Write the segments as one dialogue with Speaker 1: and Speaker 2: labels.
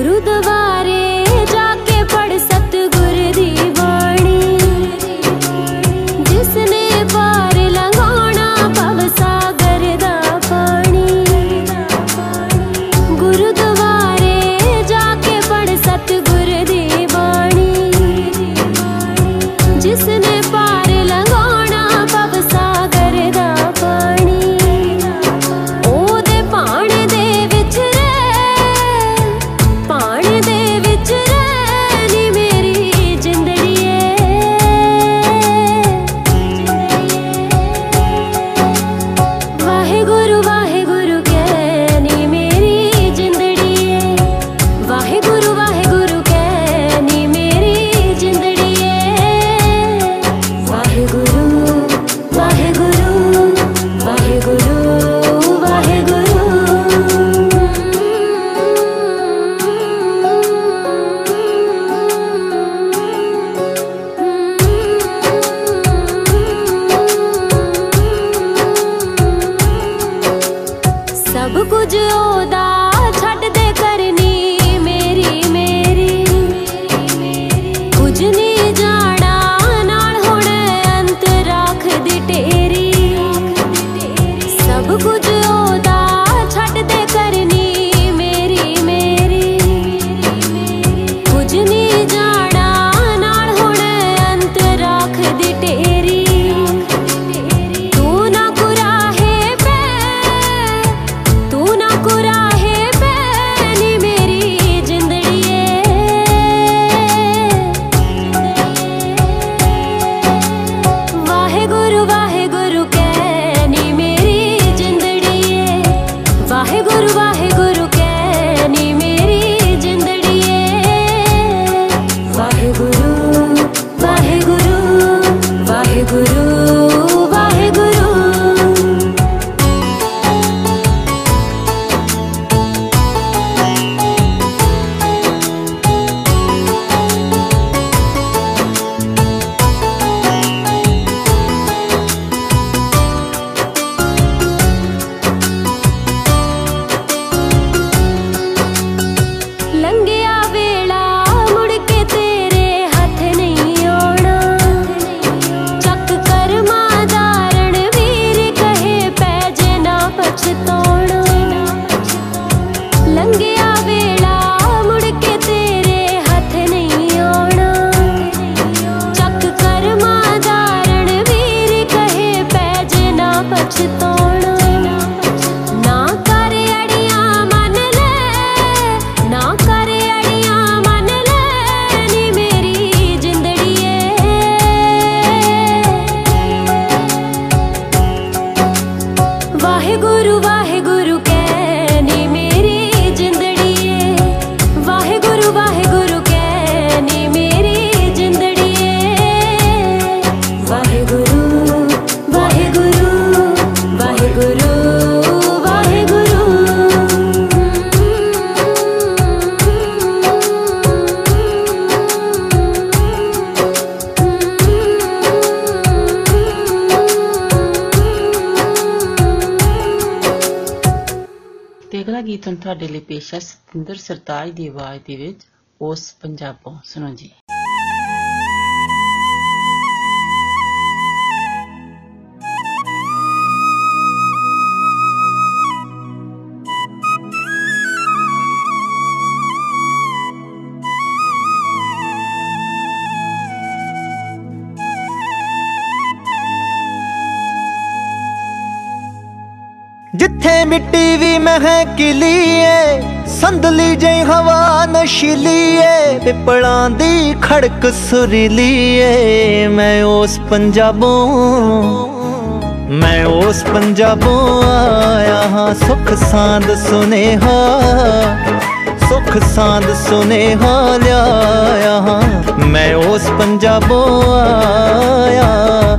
Speaker 1: गुरुदवा ਸਤਿੰਦਰ ਸਰਤਾਜ ਦੀ ਆਵਾਜ਼ ਦੇ ਵਿੱਚ ਉਸ ਪੰਜਾਬੋਂ ਸੁਣੋ ਜੀ।
Speaker 2: ਜਿੱਥੇ ਮਿੱਟੀ ਵੀ ਮਹਿਕਲੀ ਏ ਸੰਦਲੀ ਜੇ ਹਵਾ ਨਸ਼ੀਲੀ ਏ ਪਿਪਲਾਂ ਦੀ ਖੜਕ ਸੁਰੀਲੀ ਏ ਮੈਂ ਉਸ ਪੰਜਾਬੋਂ, ਮੈਂ ਉਸ ਪੰਜਾਬੋਂ ਆਇਆ ਹਾਂ। ਸੁਖ ਸਾਂਦ ਸੁਨੇਹਾ, ਸੁਖ ਸਾਂਦ ਸੁਨੇਹਾ ਲਿਆਇਆ ਹਾਂ। ਮੈਂ ਉਸ ਪੰਜਾਬੋਂ ਆਇਆ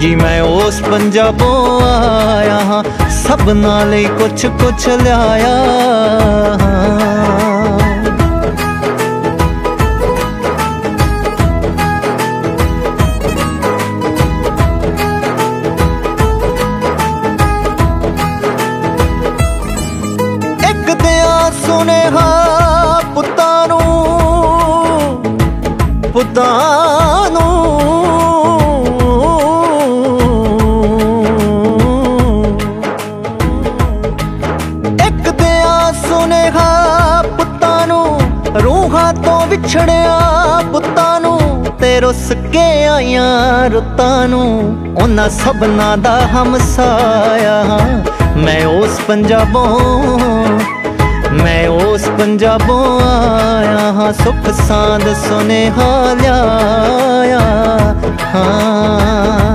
Speaker 2: ਜੀ ਮੈਂ ਉਸ ਪੰਜਾਬੋਂ ਆਇਆ ਹਾਂ, ਸਭ ਨਾਲ ਹੀ ਕੁਛ ਕੁਛ ਲਿਆਇਆ ਇੱਕ ਦਿਆ ਸੁਨੇਹਾ ਪੁੱਤਾਂ ਨੂੰ, ਪੁੱਤਾਂ ਰੁੱਸ ਕੇ ਆਈਆਂ ਰੁੱਤਾਂ ਨੂੰ, ਉਹਨਾਂ ਸਭਨਾ ਦਾ ਹਮਸਾਇਆ। ਹਾਂ ਮੈਂ ਉਸ ਪੰਜਾਬੋਂ, ਮੈਂ ਉਸ ਪੰਜਾਬੋਂ ਆਇਆ ਹਾਂ, ਸੁਖ ਸਾਂਦ ਸੁਨੇਹਾ ਲਿਆਇਆ। ਹਾਂ।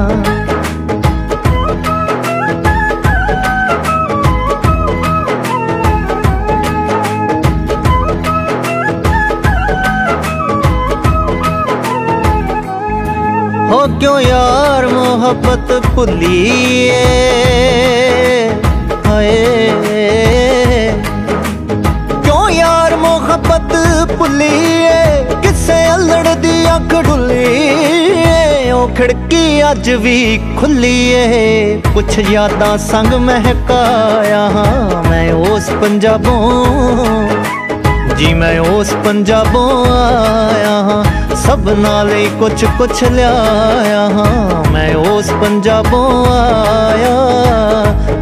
Speaker 2: ਹੋ ਕਿਉਂ ਯਾਰ ਮੁਹੱਬਤ ਭੁੱਲੀਏ? ਹਾਏ। ਕਿਉਂ ਯਾਰ ਮੁਹੱਬਤ ਭੁੱਲੀਏ? ਕਿਸੇ ਅਲੜ ਦੀ ਅੱਖ ਢੁੱਲੀਏ ਉਹ ਖਿੜਕੀ ਅੱਜ ਵੀ ਖੁੱਲੀ ਏ ਕੁਛ ਯਾਦਾਂ ਸੰਗ ਮਹਿਕਾਇਆ ਹਾਂ ਮੈਂ ਉਸ ਪੰਜਾਬੋਂ। ਜੀ ਮੈਂ ਉਸ ਪੰਜਾਬੋਂ ਆਇਆ ਹਾਂ ਸਭ ਨਾਲ ਹੀ ਕੁਛ ਕੁਛ ਲਿਆਇਆ ਹਾਂ ਮੈਂ ਉਸ ਪੰਜਾਬੋਂ ਆਇਆ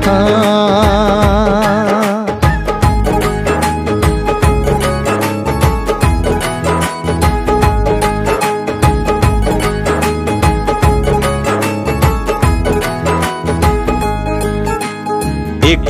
Speaker 2: ਹਾਂ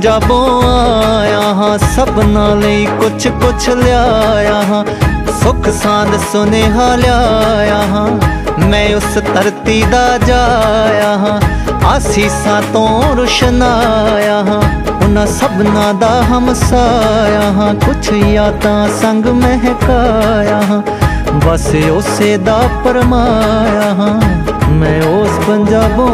Speaker 2: ਪੰਜਾਬੋਂ ਆਇਆ ਹਾਂ ਸਭਨਾਂ ਲਈ ਕੁਛ ਕੁਛ ਲਿਆਇਆ ਹਾਂ। ਸੁਖ ਸਾਂਦ ਸੁਨੇਹਾ ਲਿਆਇਆ ਹਾਂ, ਮੈਂ ਉਸ ਧਰਤੀ ਦਾ ਜਾਇਆ ਹਾਂ। ਆਸੀਸਾਂ ਤੋਂ ਰੁਸ਼ਨਾਇਆ ਹਾਂ, ਉਹਨਾਂ ਸਭਨਾਂ ਦਾ ਹਮਸਾਇਆ ਹਾਂ। ਕੁਛ ਯਾਦਾਂ ਸੰਗ ਮਹਿਕਾਇਆ ਹਾਂ, ਬਸ ਉਸੇ ਦਾ ਪਰਮਾਇਆ ਹਾਂ। ਮੈਂ ਉਸ ਪੰਜਾਬੋਂ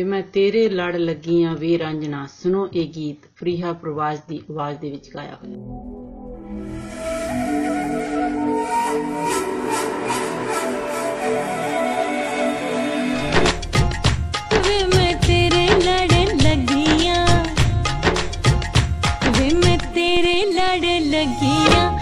Speaker 1: ਵੇ ਮੈਂ ਤੇਰੇ ਲੜ ਲੱਗੀਆਂ ਵੇ ਰਾਂਝਣਾ ਸੁਣੋ ਇਹ ਗੀਤ ਫਰੀਹਾ ਪ੍ਰਵਾਜ ਦੀ ਆਵਾਜ਼ ਦੇ ਵਿੱਚ ਗਾਇਆ ਹੋਇਆ।
Speaker 3: ਤੇਰੇ ਲੜ ਲੱਗੀਆਂ।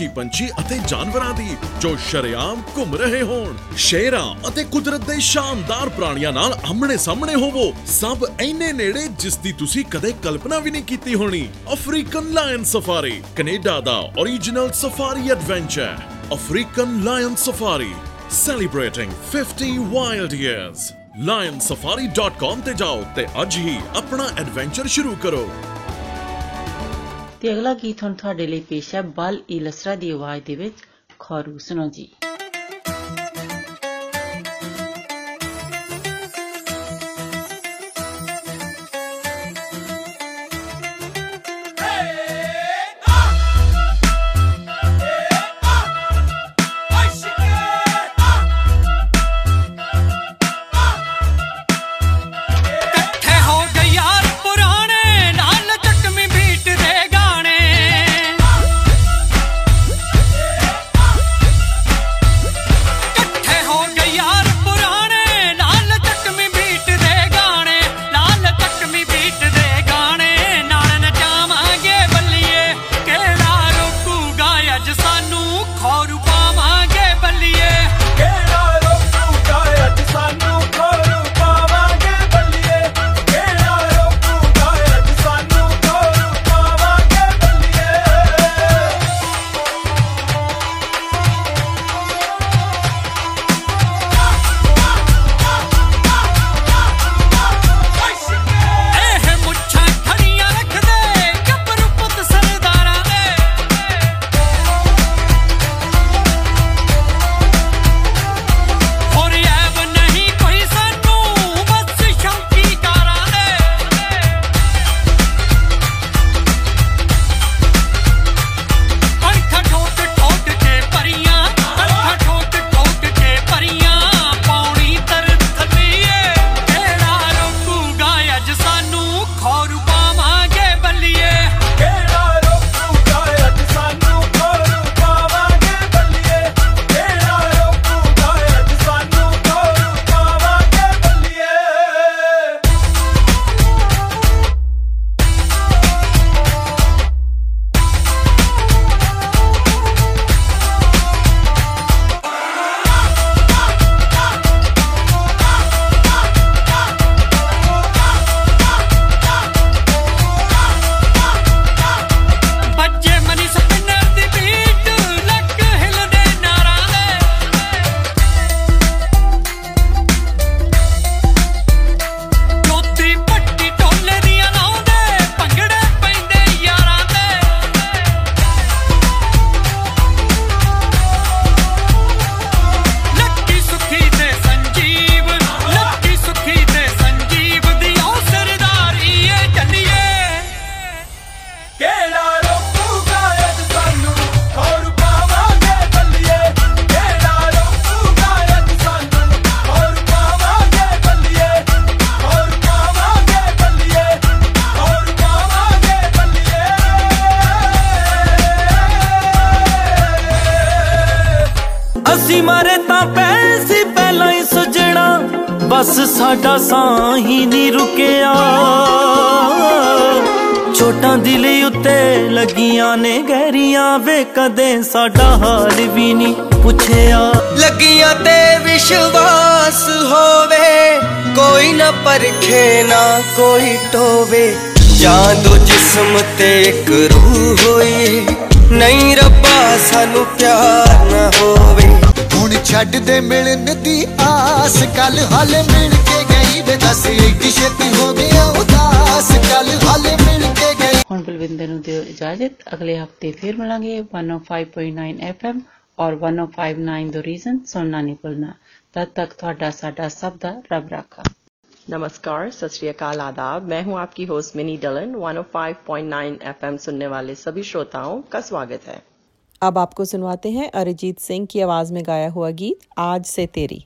Speaker 3: ਹੀ
Speaker 4: ਵਿਦੇਸ਼ੀ ਪੰਛੀ ਅਤੇ ਜਾਨਵਰਾਂ ਦੀ, ਜੋ ਸ਼ਰੇਆਮ ਘੁੰਮ ਰਹੇ ਹੋਣ। ਸ਼ੇਰਾਂ ਅਤੇ ਕੁਦਰਤ ਦੇ ਸ਼ਾਨਦਾਰ ਪ੍ਰਾਣੀਆਂ ਨਾਲ ਆਮਣੇ ਸਾਹਮਣੇ ਹੋਵੋ। ਸਭ ਇੰਨੇ ਨੇੜੇ, ਜਿਸ ਦੀ ਤੁਸੀਂ ਕਦੇ ਕਲਪਨਾ ਵੀ ਨਹੀਂ ਕੀਤੀ ਹੋਣੀ। ਅਫਰੀਕਨ ਲਾਇਨ ਸਫਾਰੀ, ਕੈਨੇਡਾ ਦਾ origignal safari adventure African lion safari, celebrating 50 wild years lionsafari.com ਤੇ ਜਾਓ ਤੇ ਅੱਜ ਹੀ ਆਪਣਾ ਐਡਵੈਂਚਰ ਸ਼ੁਰੂ ਕਰੋ।
Speaker 1: ਤੇ ਅਗਲਾ ਗੀਤ ਹੁਣ ਤੁਹਾਡੇ ਲਈ ਪੇਸ਼ ਹੈ ਬਲ ਇਲਸਰਾ ਦੀ ਆਵਾਜ਼ ਦੇ ਵਿੱਚ, ਖੌਰੂ ਸੁਣੋ ਜੀ।
Speaker 2: ਸਾਡਾ ਸਾਹ ਨਹੀਂ ਰੁਕਿਆ। ਛੋਟਾਂ ਦਿਲ ਉੱਤੇ ਲੱਗੀਆਂ ਨੇ ਗਹਿਰੀਆਂ ਵੇ ਕਦੇ ਸਾਡਾ ਹਾਲ ਵੀ ਨਹੀਂ ਪੁੱਛਿਆ। ਲੱਗੀਆਂ ਤੇ ਵਿਸ਼ਵਾਸ ਹੋਵੇ ਕੋਈ ਨਾ ਪਰਖੇ ਨਾ ਕੋਈ ਟੋਵੇ। ਜਾਂ ਦੋ ਜਿਸਮ ਤੇ ਇੱਕ ਰੂਹ ਹੋਈ ਨਹੀਂ ਰੱਬਾ ਸਾਨੂੰ ਪਿਆਰ ਨਾ ਹੋਵੇ।
Speaker 5: ਹੁਣ ਛੱਡ ਦੇ ਮਿਲਣ ਦੀ ਆਸ ਕੱਲ ਹਾਲੇ ਮਿਲ ਕੇ ਗਈ ਵੇ ਦੱਸ ਏਡੀ ਛੇਤੀ ਹੋ ਗਿਆ ਉਦਾਸ ਕੱਲ ਹਾਲੇ ਮਿਲ ਕੇ ਗਈ
Speaker 1: ਹੁਣ ਬਲਵਿੰਦਰ ਨੂੰ ਦਿਓ ਇਜਾਜ਼ਤ ਅਗਲੇ ਹਫਤੇ ਫਿਰ ਮਿਲਾਂਗੇ 105.9 FM ਔਰ 1059 ਦ ਰੀਜ਼ਨ ਸੁਣਨਾ ਨਹੀਂ ਭੁੱਲਣਾ तब तक ਤੁਹਾਡਾ ਸਾਡਾ ਸਭ ਦਾ ਰੱਬ ਰਾਖਾ
Speaker 6: नमस्कार सत श्री अकाल आदाब मैं हूं आपकी होस्ट मिनी डलन 105.9 एफएम सुनने वाले सभी श्रोताओं का स्वागत है
Speaker 7: अब आपको सुनवाते हैं अरिजीत सिंह की आवाज में गाया हुआ गीत आज से तेरी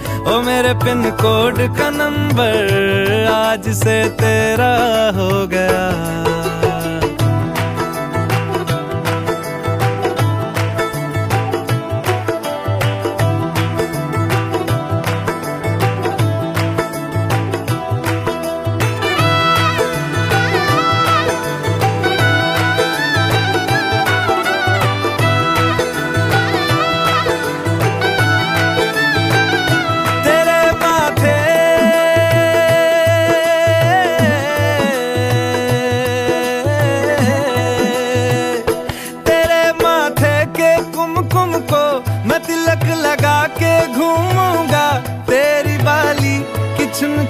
Speaker 8: ओ मेरे पिन कोड का नंबर आज से तेरा हो गया।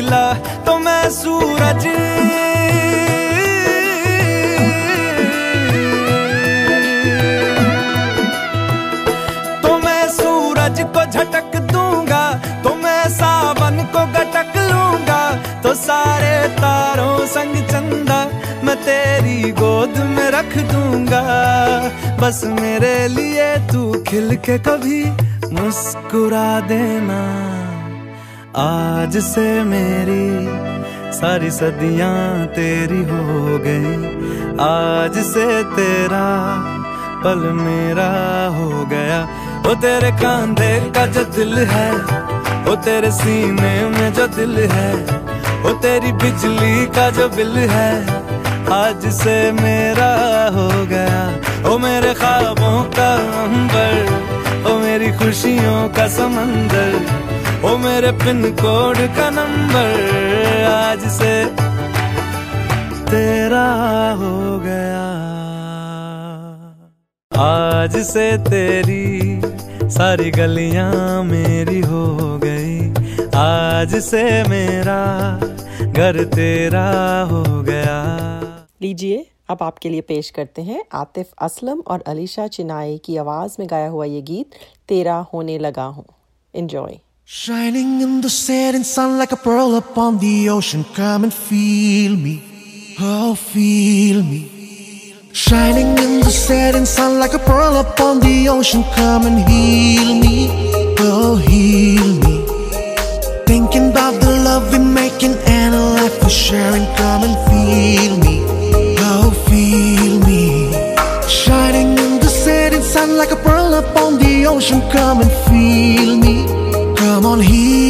Speaker 8: खिला तो मैं सूरज। तो मैं सूरज को झटक दूँगा तो मैं सावन को गटक लूँगा। तो सारे तारों संग चंदा मैं तेरी गोद में रख दूँगा। बस मेरे लिए तू खिल के कभी मुस्कुरा देना। आज से मेरी सारी सदियाँ तेरी हो गई। आज से तेरा पल मेरा हो गया। वो तेरे कांधे का जो दिल है वो तेरे सीने में जो दिल है वो तेरी बिजली का जो बिल है, आज से मेरा हो गया। ओ मेरे ख्वाबों का अंबर, ओ मेरी खुशियों का समंदर ओ मेरे पिन कोड का नंबर आज से तेरा हो गया। आज से तेरी सारी गलियाँ मेरी हो गई। आज से मेरा घर तेरा हो गया।
Speaker 7: लीजिए, अब आपके लिए पेश करते हैं आतिफ असलम और अलीशा चिनाई की आवाज़ में गाया हुआ ये गीत, तेरा होने लगा हूँ। Enjoy
Speaker 9: Shining in the setting sun like a pearl upon the ocean. Come and feel me. Oh, feel me. Shining in the setting sun like a pearl upon the ocean. Come and heal me. oh heal me. Thinking about the love we're making and a life we're sharing. Come and feel me, oh feel me. Shining in the setting sun like a pearl upon the ocean. Come and feel me, come on heal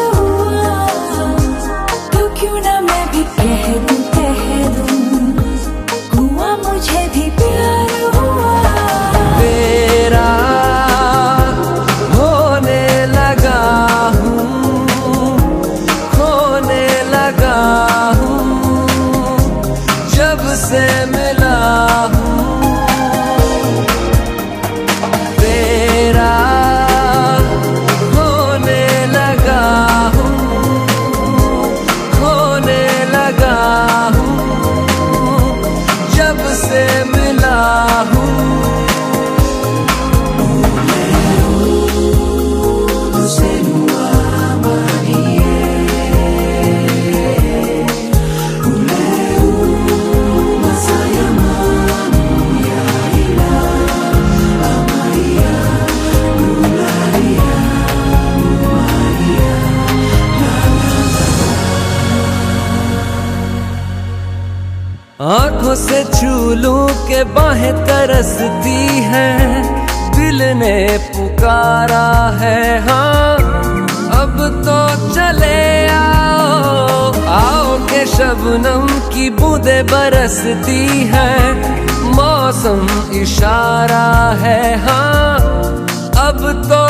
Speaker 10: बरसती हैं मौसम इशारा है हाँ। अब तो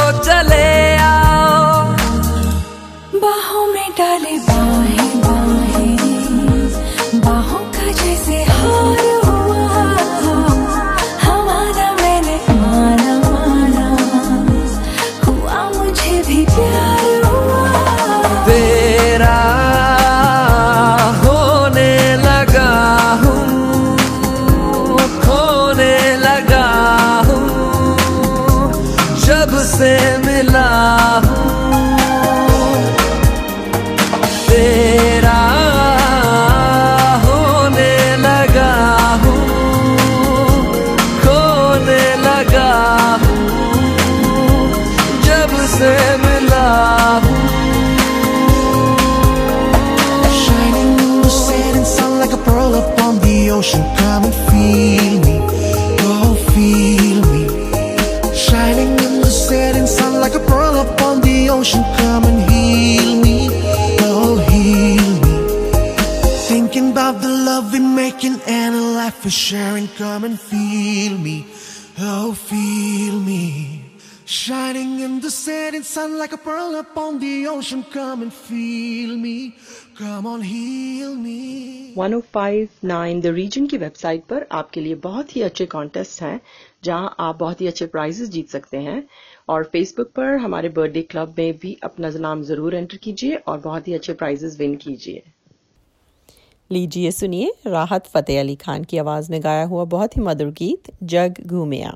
Speaker 9: the ocean. Come and heal me, oh heal me. Thinking about the love we're making and a life we're sharing. Come and feel me, oh feel me. Shining in the setting sun like a pearl upon the ocean. Come and feel me. Come on, heal me.
Speaker 6: 1059 the reason की website पर आपके लिए बहुत ही अच्छे contest हैं जहाँ आप बहुत ही अच्छे प्राइजेस जीत सकते हैं और फेसबुक पर हमारे बर्थडे क्लब में भी अपना नाम ज़रूर एंटर कीजिए और बहुत ही अच्छे प्राइजेस विन कीजिए।
Speaker 7: लीजिए, सुनिए राहत फतेह अली खान की आवाज़ में गाया हुआ बहुत ही मधुर गीत, जग घूमिया।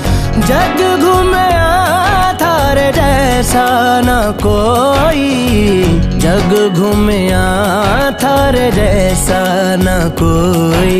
Speaker 11: जग घूमे थारे जैसा ना कोई। जग घूमे थारे जैसा ना कोई।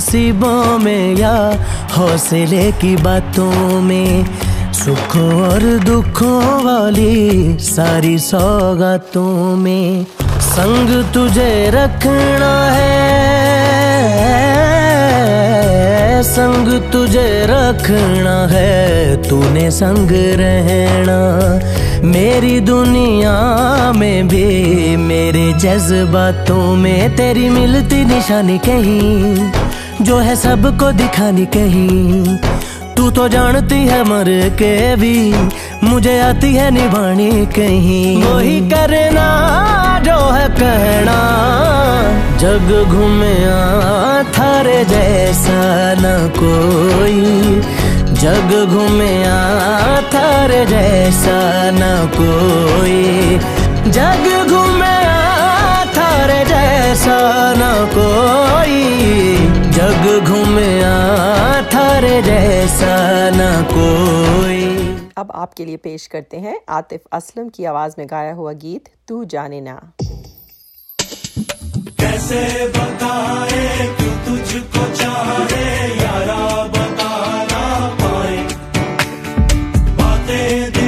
Speaker 11: नसीबों में या हौसले की बातों में, सुखों और दुखों वाली सारी सौगातों में, संग तुझे रखना है, संग तुझे रखना है, तूने संग रहना। मेरी दुनिया में भी, मेरे जज्बातों में तेरी मिलती निशानी कहीं। जो है सबको दिखानी कहीं तू तो जानती है मर के भी, मुझे आती है निभानी कहीं वही करना जो है कहना, जग घूमे थारे जैसा न कोई। जग घूमे थारे जैसा न कोई। जग घूमे थारे जैसा न कोई। जग घूमे थारे जैसा न कोई।
Speaker 7: अब आपके लिए पेश करते हैं आतिफ असलम की आवाज़ में गाया हुआ गीत तू जाने ना।
Speaker 12: कैसे बताए क्यों तुझको चाहे यारा बता ना पाए। बातें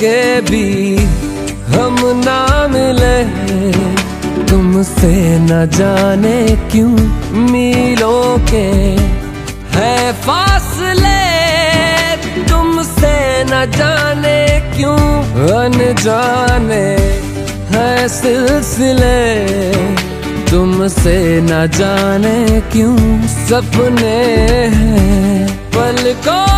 Speaker 12: के
Speaker 10: भी हम ना मिले तुमसे न जाने क्यों मिलों के है फासले। तुमसे न जाने क्यों अनजाने है सिलसिले। तुमसे न जाने क्यों सपने हैं पलकों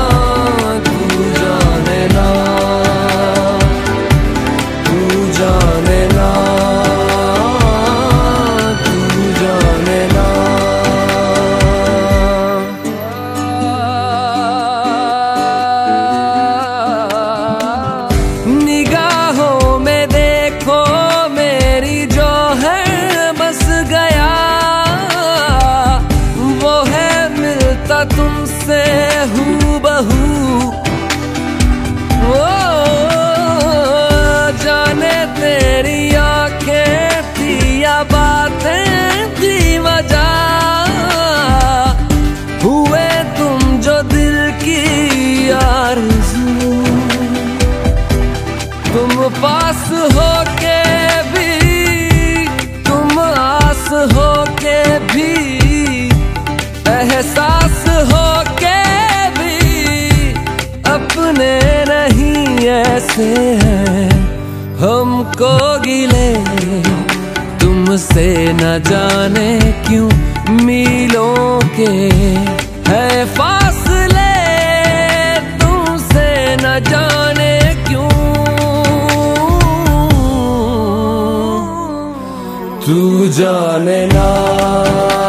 Speaker 10: तुमसे न जाने क्यों मिलों के है फासले। तुमसे न जाने क्यों? तू जाने ना।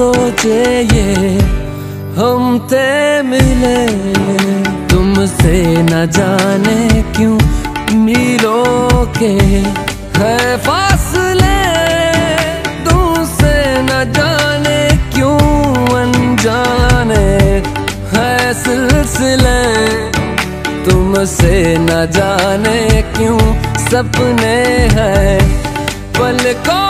Speaker 10: सोचे ये हम ते मिले। तुमसे न जाने क्यों मिलों के है फासले। तुमसे न जाने क्यों अनजाने है सिलसिले। तुमसे न जाने क्यों सपने हैं पलकों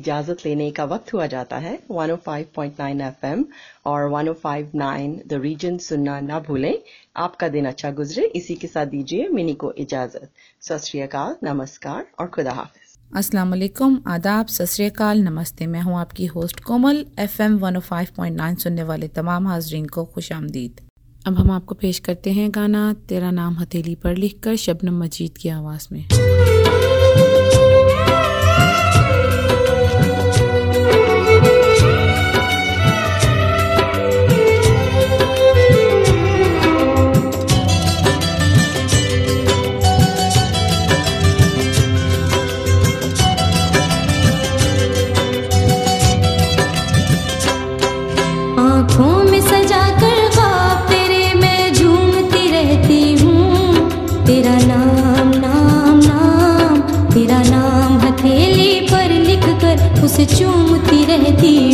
Speaker 6: इजाज़त लेने का वक्त हुआ जाता है। 105.9 एफएम और 105.9 द रीजन सुनना ना भूलें। आपका दिन अच्छा गुजरे। इसी के साथ दीजिए मिनी को इजाज़त। सत नमस्कार और खुदा हाफिज।
Speaker 13: अस्सलाम वालेकुम। आदाब, सत नमस्ते। मैं हूँ आपकी होस्ट कोमल। एफएम 105.9 सुनने वाले तमाम हाजरीन को खुश आमदीद। अब हम आपको पेश करते हैं गाना। तेरा नाम हथेली पर लिखकर शबनम मजीद की आवाज़ में।
Speaker 3: चूमती रहती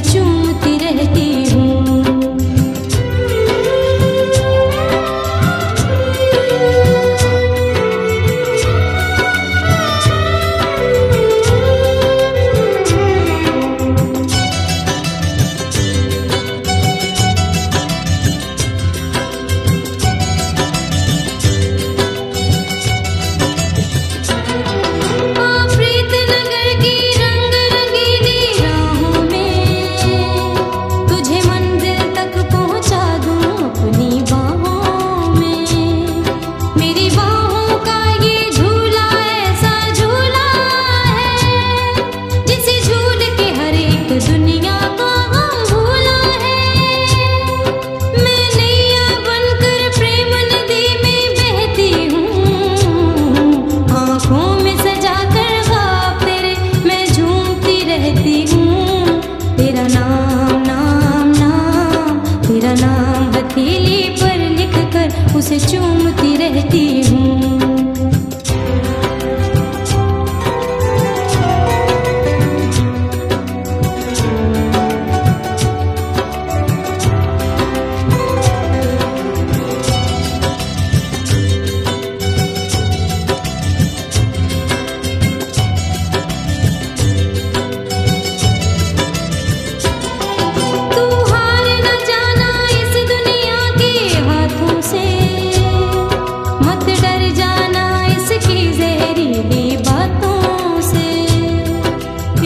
Speaker 13: to you.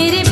Speaker 13: Mirip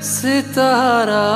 Speaker 10: सितारा।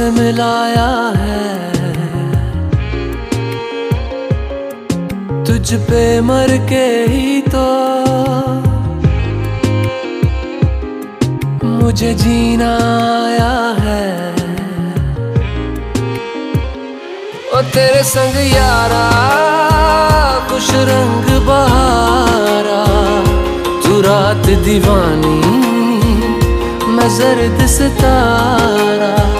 Speaker 10: मुझसे मिलाया है। तुझ पे मर के ही तो मुझे जीना आया है। ओ तेरे संग यारा कुछ रंग बहारा, तू रात दीवानी, मैं जर्द सितारा।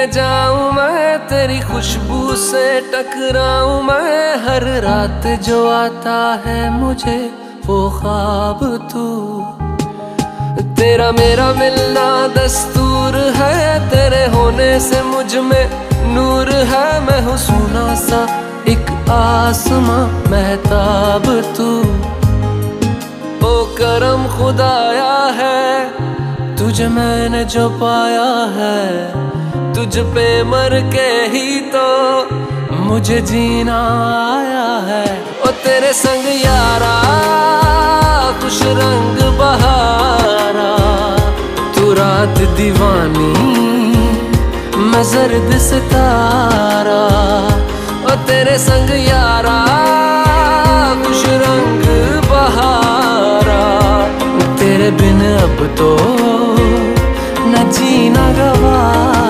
Speaker 10: में जाऊँ, मैं तेरी खुशबू से टकराऊं। मैं हर रात जो आता है मुझे, वो ख्वाब तू। तेरा मेरा मिलना दस्तूर है, तेरे होने से मुझमें नूर है। मैं हूँ सोना सा एक आसमां, महताब तू। ओ करम खुदाया है, तुझे मैंने जो पाया है। तुझ पे मर के ही तो मुझे जीना आया है। ओ तेरे संग यारा, खुश रंग बहारा। तू रात दीवानी, मैं जर्द सितारा। ओ तेरे संग यारा, खुश रंग बहारा। तेरे बिन अब तो न जीना गवारा।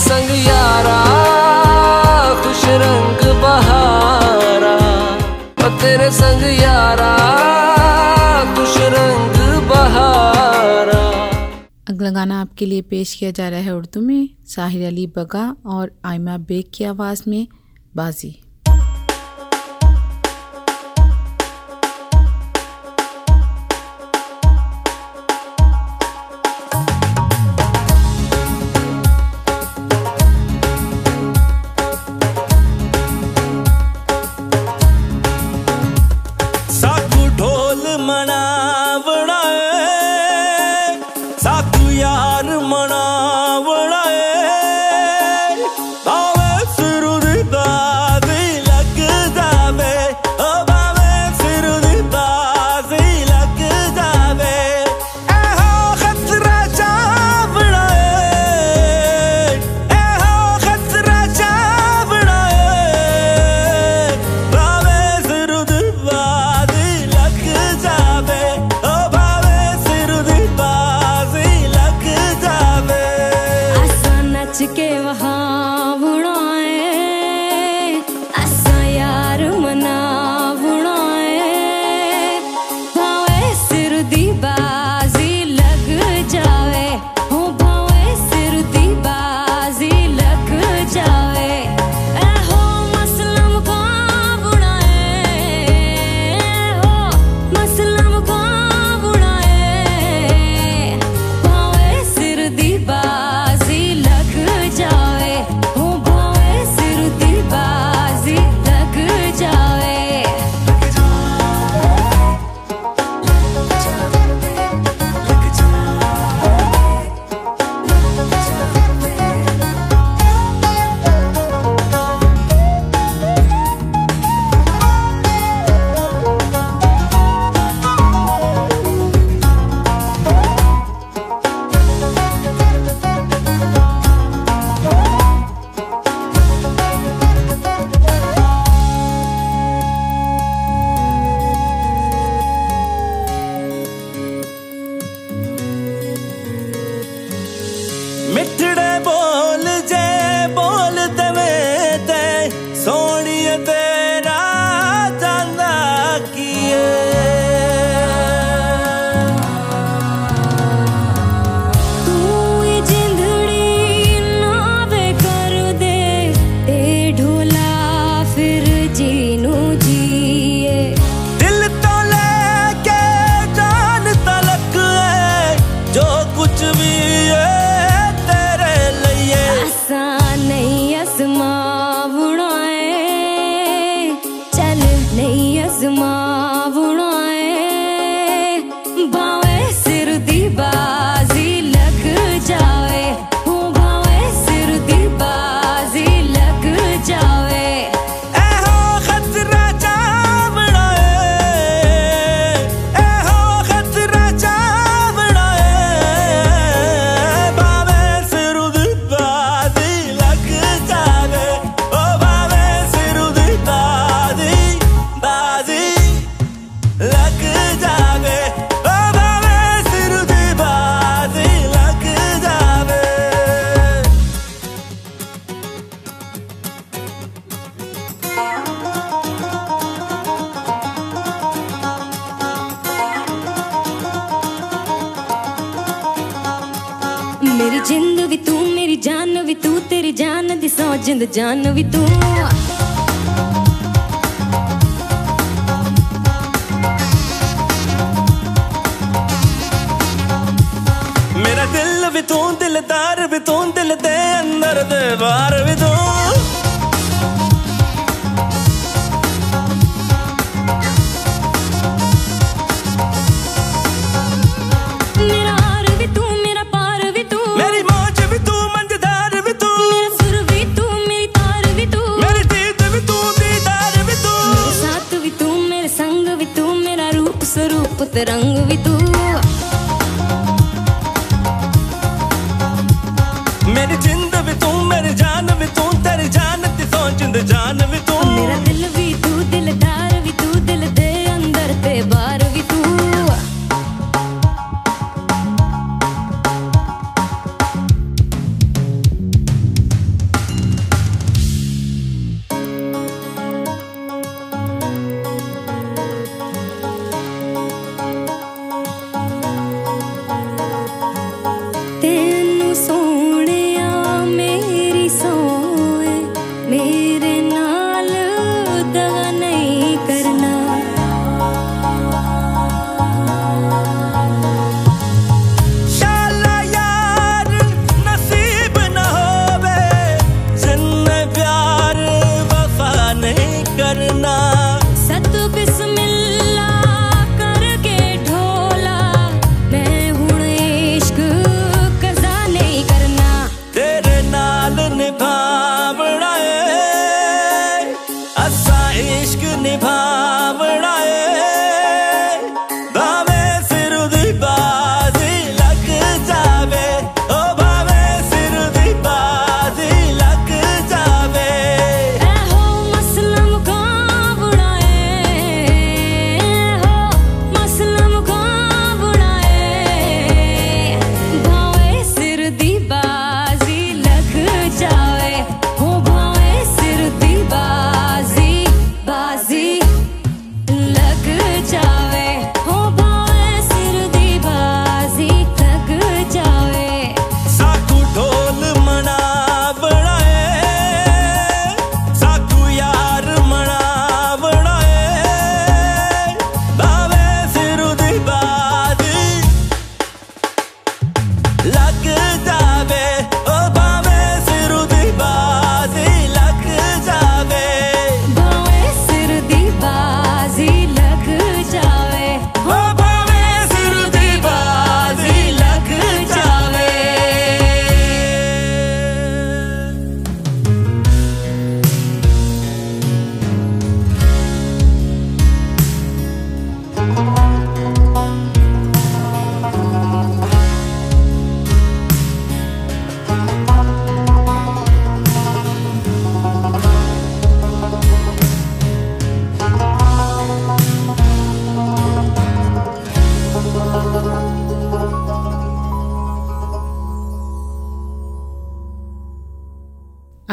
Speaker 10: संग यारा, खुश रंग बहारा। ओ तेरे संग यारा, खुश रंग बहारा।
Speaker 8: अगला गाना आपके लिए पेश किया जा रहा है उर्दू में, साहिर अली बगा और आयमा बेग की आवाज़ में, बाजी।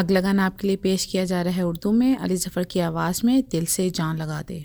Speaker 8: अगला गाना आपके लिए पेश किया जा रहा है उर्दू में। अली जफ़र की आवाज़ में दिल से जान लगा दे।